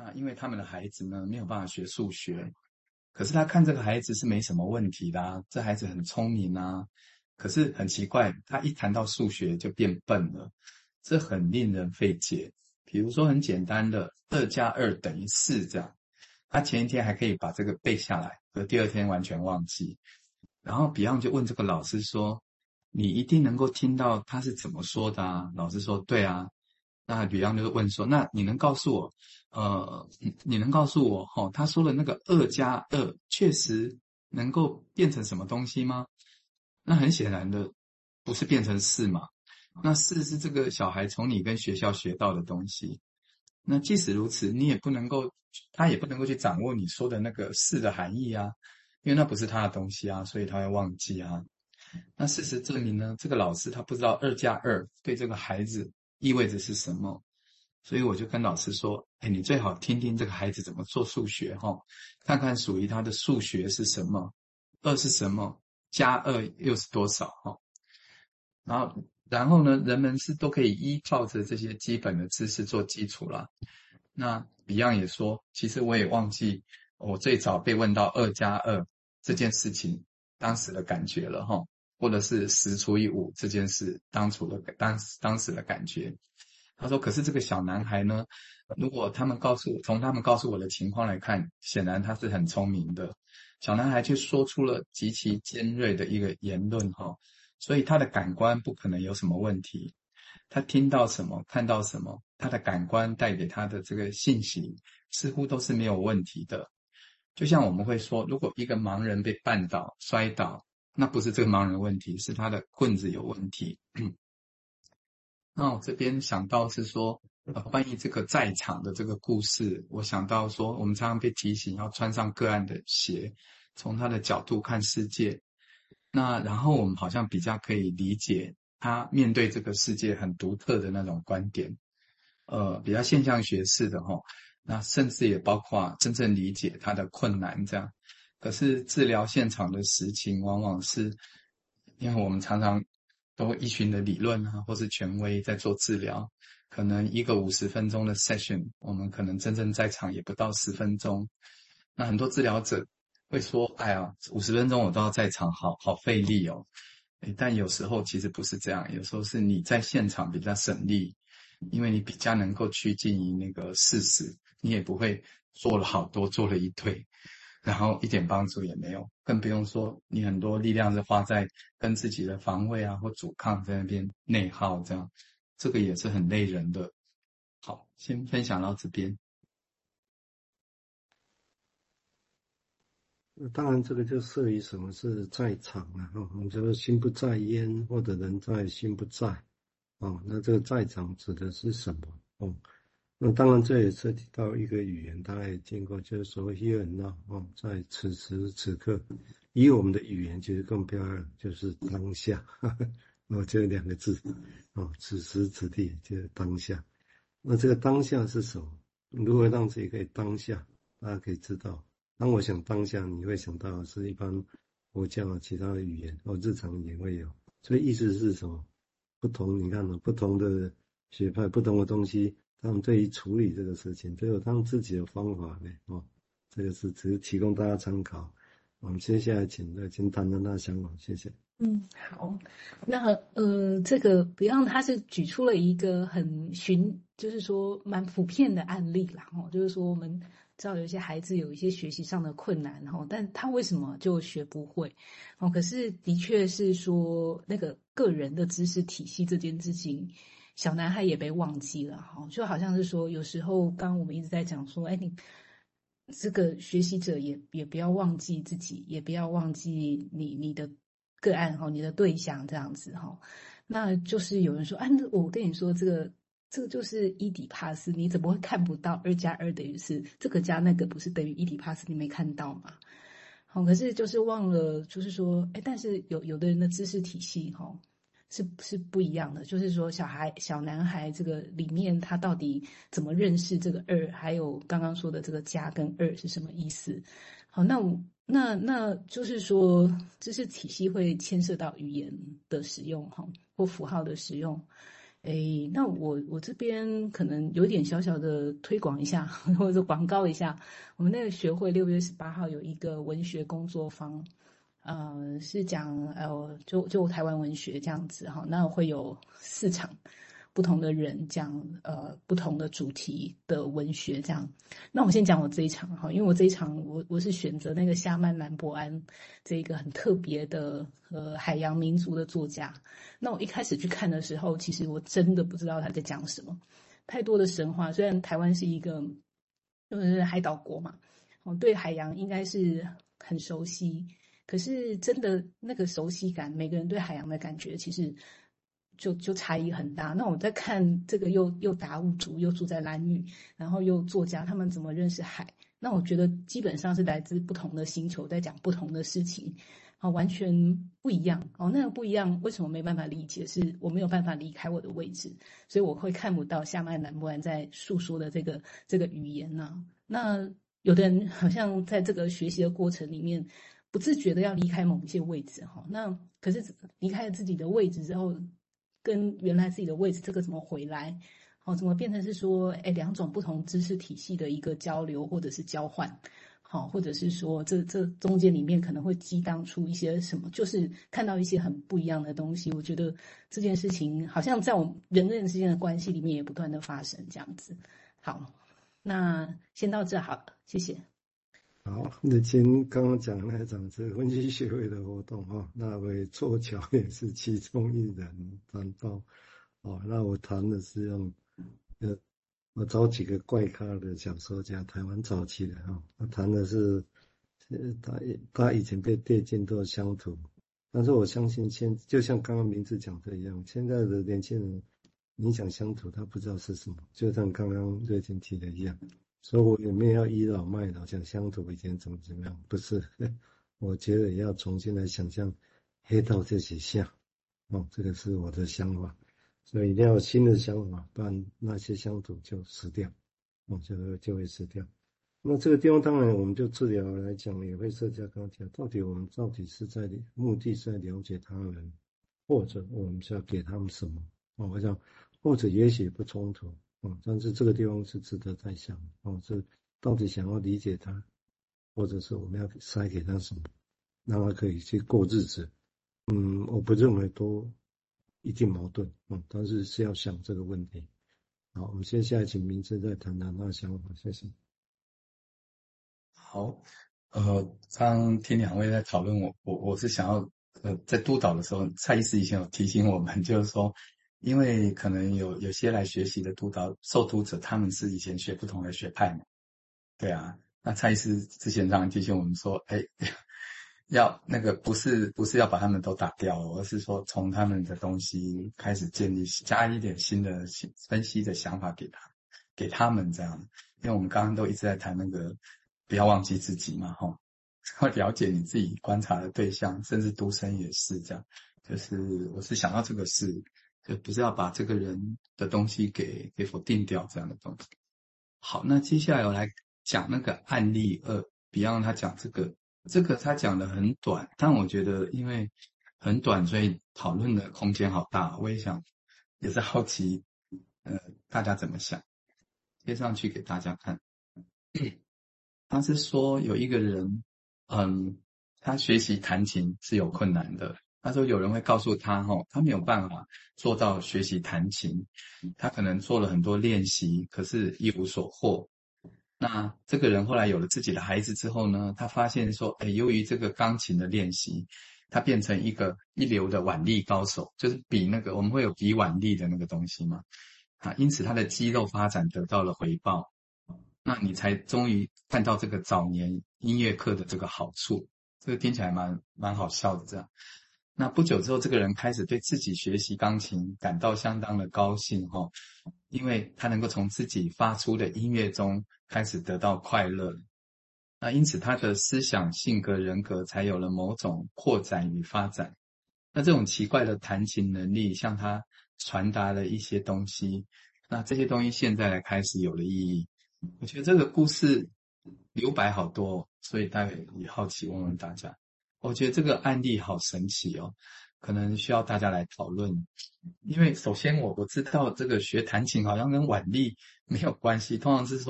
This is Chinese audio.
那因为他们的孩子呢，没有办法学数学，可是他看这个孩子是没什么问题的啊，这孩子很聪明啊。可是很奇怪，他一谈到数学就变笨了，这很令人费解。比如说很简单的二加二等于四这样，他前一天还可以把这个背下来，可第二天完全忘记。然后 Beyond 就问这个老师说：“你一定能够听到他是怎么说的啊？”老师说：“对啊。”那 Beyond 就问说：“那你能告诉我？”呃，你能告诉我，哈、哦，他说的那个二加二确实能够变成什么东西吗？那很显然的，不是变成四嘛？那四是这个小孩从你跟学校学到的东西。那即使如此，你也不能够，他也不能够去掌握你说的那个四的含义啊，因为那不是他的东西啊，所以他会忘记啊。那事实证明呢，这个老师他不知道二加二对这个孩子意味着是什么。所以我就跟老师说：“哎，你最好听听这个孩子怎么做数学哈，看看属于他的数学是什么，二是什么，加二又是多少哈。然后，然后呢，人们是都可以依靠着这些基本的知识做基础了。那 Beyond 也说，其实我也忘记我最早被问到二加二这件事情当时的感觉了哈，或者是十除以五这件事当初的当当时的感觉。”他说：“可是这个小男孩呢？如果他们告诉，从他们告诉我的情况来看，显然他是很聪明的。小男孩却说出了极其尖锐的一个言论，哈，所以他的感官不可能有什么问题。他听到什么，看到什么，他的感官带给他的这个信息，似乎都是没有问题的。就像我们会说，如果一个盲人被绊倒、摔倒，那不是这个盲人问题，是他的棍子有问题。”那我这边想到是说，呃，关于这个在场的这个故事，我想到说，我们常常被提醒要穿上个案的鞋，从他的角度看世界。那然后我们好像比较可以理解他面对这个世界很独特的那种观点，呃，比较现象学式的齁。那甚至也包括真正理解他的困难这样。可是治疗现场的实情，往往是因为我们常常。都依循的理论啊，或是权威在做治疗，可能一个五十分钟的 session，我们可能真正在场也不到十分钟。那很多治疗者会说：“哎呀，五十分钟我都要在场，好好费力哦。”但有时候其实不是这样，有时候是你在现场比较省力，因为你比较能够趋近于那个事实，你也不会做了好多，做了一堆。然后一点帮助也没有，更不用说你很多力量是花在跟自己的防卫啊或阻抗在那边内耗，这样这个也是很累人的。好，先分享到这边。当然，这个就涉于什么是在场啊？哈，我们说心不在焉，或者人在心不在。哦，那这个在场指的是什么？哦。那当然，这也涉及到一个语言，大家也见过，就是所谓 here now” 哦，在此时此刻，以我们的语言其实更漂亮，就是当下，哦，这两个字，哦，此时此地就是当下。那这个当下是什么？如何让自己可以当下？大家可以知道，当我想当下，你会想到是一般佛教其他的语言或日常也会有。所以意思是什么？不同，你看呢？不同的学派，不同的东西。他们对于处理这个事情都有他们自己的方法呢，哦，这个是只是提供大家参考。我们接下来请乐清谈谈他的想法，谢谢。嗯，好，那呃，这个 Beyond 他是举出了一个很寻，就是说蛮普遍的案例啦，哦，就是说我们知道有一些孩子有一些学习上的困难，哦，但他为什么就学不会？哦，可是的确是说那个个人的知识体系这件事情。小男孩也被忘记了，哈，就好像是说，有时候刚刚我们一直在讲说，哎，你这个学习者也也不要忘记自己，也不要忘记你你的个案哈，你的对象这样子哈。那就是有人说，啊，我跟你说，这个这个就是伊底帕斯，你怎么会看不到二加二等于四？这个加那个不是等于伊底帕斯？你没看到吗？好，可是就是忘了，就是说，哎，但是有有的人的知识体系哈。是是不一样的，就是说，小孩小男孩这个里面，他到底怎么认识这个二？还有刚刚说的这个加跟二是什么意思？好，那我那那就是说，知识体系会牵涉到语言的使用哈，或符号的使用。诶，那我我这边可能有点小小的推广一下，或者广告一下，我们那个学会六月十八号有一个文学工作坊，呃，是讲呃，就就台湾文学这样子哈，那会有四场。不同的人讲呃不同的主题的文学这样，那我先讲我这一场哈，因为我这一场我我是选择那个夏曼兰博安这一个很特别的呃海洋民族的作家。那我一开始去看的时候，其实我真的不知道他在讲什么，太多的神话。虽然台湾是一个就是海岛国嘛，我对海洋应该是很熟悉，可是真的那个熟悉感，每个人对海洋的感觉其实。就就差异很大。那我在看这个又又达悟族，又住在兰屿，然后又作家，他们怎么认识海？那我觉得基本上是来自不同的星球，在讲不同的事情，啊，完全不一样。哦，那个不一样，为什么没办法理解？是我没有办法离开我的位置，所以我会看不到夏曼南博安在诉说的这个这个语言呢、那有的人好像在这个学习的过程里面，自觉的要离开某一些位置，哈。那可是离开了自己的位置之后。跟原来自己的位置，这个怎么回来？好，怎么变成是说，哎，两种不同知识体系的一个交流或者是交换，好，或者是说，这这中间里面可能会激荡出一些什么，就是看到一些很不一样的东西。我觉得这件事情好像在我们人跟人之间的关系里面也不断的发生这样子。好，那先到这好了，谢谢。好，那今刚刚讲那场是文学协会的活动哈，那位错巧也是其中一人谈到，哦，那我谈的是用，呃，我找几个怪咖的小说家，台湾早期的哈，我谈的是，呃，他他以前被列进到乡土，但是我相信现就像刚刚名字讲的一样，现在的年轻人，你讲乡土，他不知道是什么，就像刚刚瑞金提的一样。所以我也没有要倚老卖老，讲乡土以前怎么怎么样，不是。我觉得要重新来想象黑道这些像，哦，这个是我的想法。所以一定要有新的想法，不然那些乡土就死掉，哦，就会就会死掉。那这个地方当然，我们就治疗来讲，也会涉及刚刚讲，到底我们到底是在目的是在了解他人，或者我们是要给他们什么？哦，我想，或者也许不冲突。哦，但是这个地方是值得再想哦，是到底想要理解他，或者是我们要塞给他什么，让他可以去过日子。嗯，我不认为都一定矛盾，嗯，但是是要想这个问题。好，我们接下来请明智再谈谈他的想法，谢谢。好，呃，刚听两位在讨论，我我我是想要，呃，在督导的时候，蔡医师以前有提醒我们，就是说。因为可能有有些来学习的督导受督者，他们是以前学不同的学派嘛，对啊。那蔡医师之前常常提醒我们说，哎，要那个不是不是要把他们都打掉，而是说从他们的东西开始建立，加一点新的分析的想法给他，给他们这样。因为我们刚刚都一直在谈那个不要忘记自己嘛，哈，要了解你自己观察的对象，甚至独生也是这样。就是我是想到这个事。就不是要把这个人的东西给给否定掉这样的东西。好，那接下来我来讲那个案例二，Beyond 他讲这个，这个他讲的很短，但我觉得因为很短，所以讨论的空间好大。我也想，也是好奇，呃，大家怎么想？贴上去给大家看。他是说有一个人，嗯，他学习弹琴是有困难的。他说：“有人会告诉他，哈，他没有办法做到学习弹琴，他可能做了很多练习，可是一无所获。那这个人后来有了自己的孩子之后呢，他发现说，哎，由于这个钢琴的练习，他变成一个一流的腕力高手，就是比那个我们会有比腕力的那个东西嘛，啊，因此他的肌肉发展得到了回报。那你才终于看到这个早年音乐课的这个好处，这个听起来蛮蛮好笑的，这样。”那不久之后，这个人开始对自己学习钢琴感到相当的高兴，哈，因为他能够从自己发出的音乐中开始得到快乐。那因此，他的思想、性格、人格才有了某种扩展与发展。那这种奇怪的弹琴能力向他传达了一些东西。那这些东西现在来开始有了意义。我觉得这个故事留白好多，所以大家也好奇问问大家。我觉得这个案例好神奇哦，可能需要大家来讨论。因为首先我我知道这个学弹琴好像跟腕力没有关系，通常是说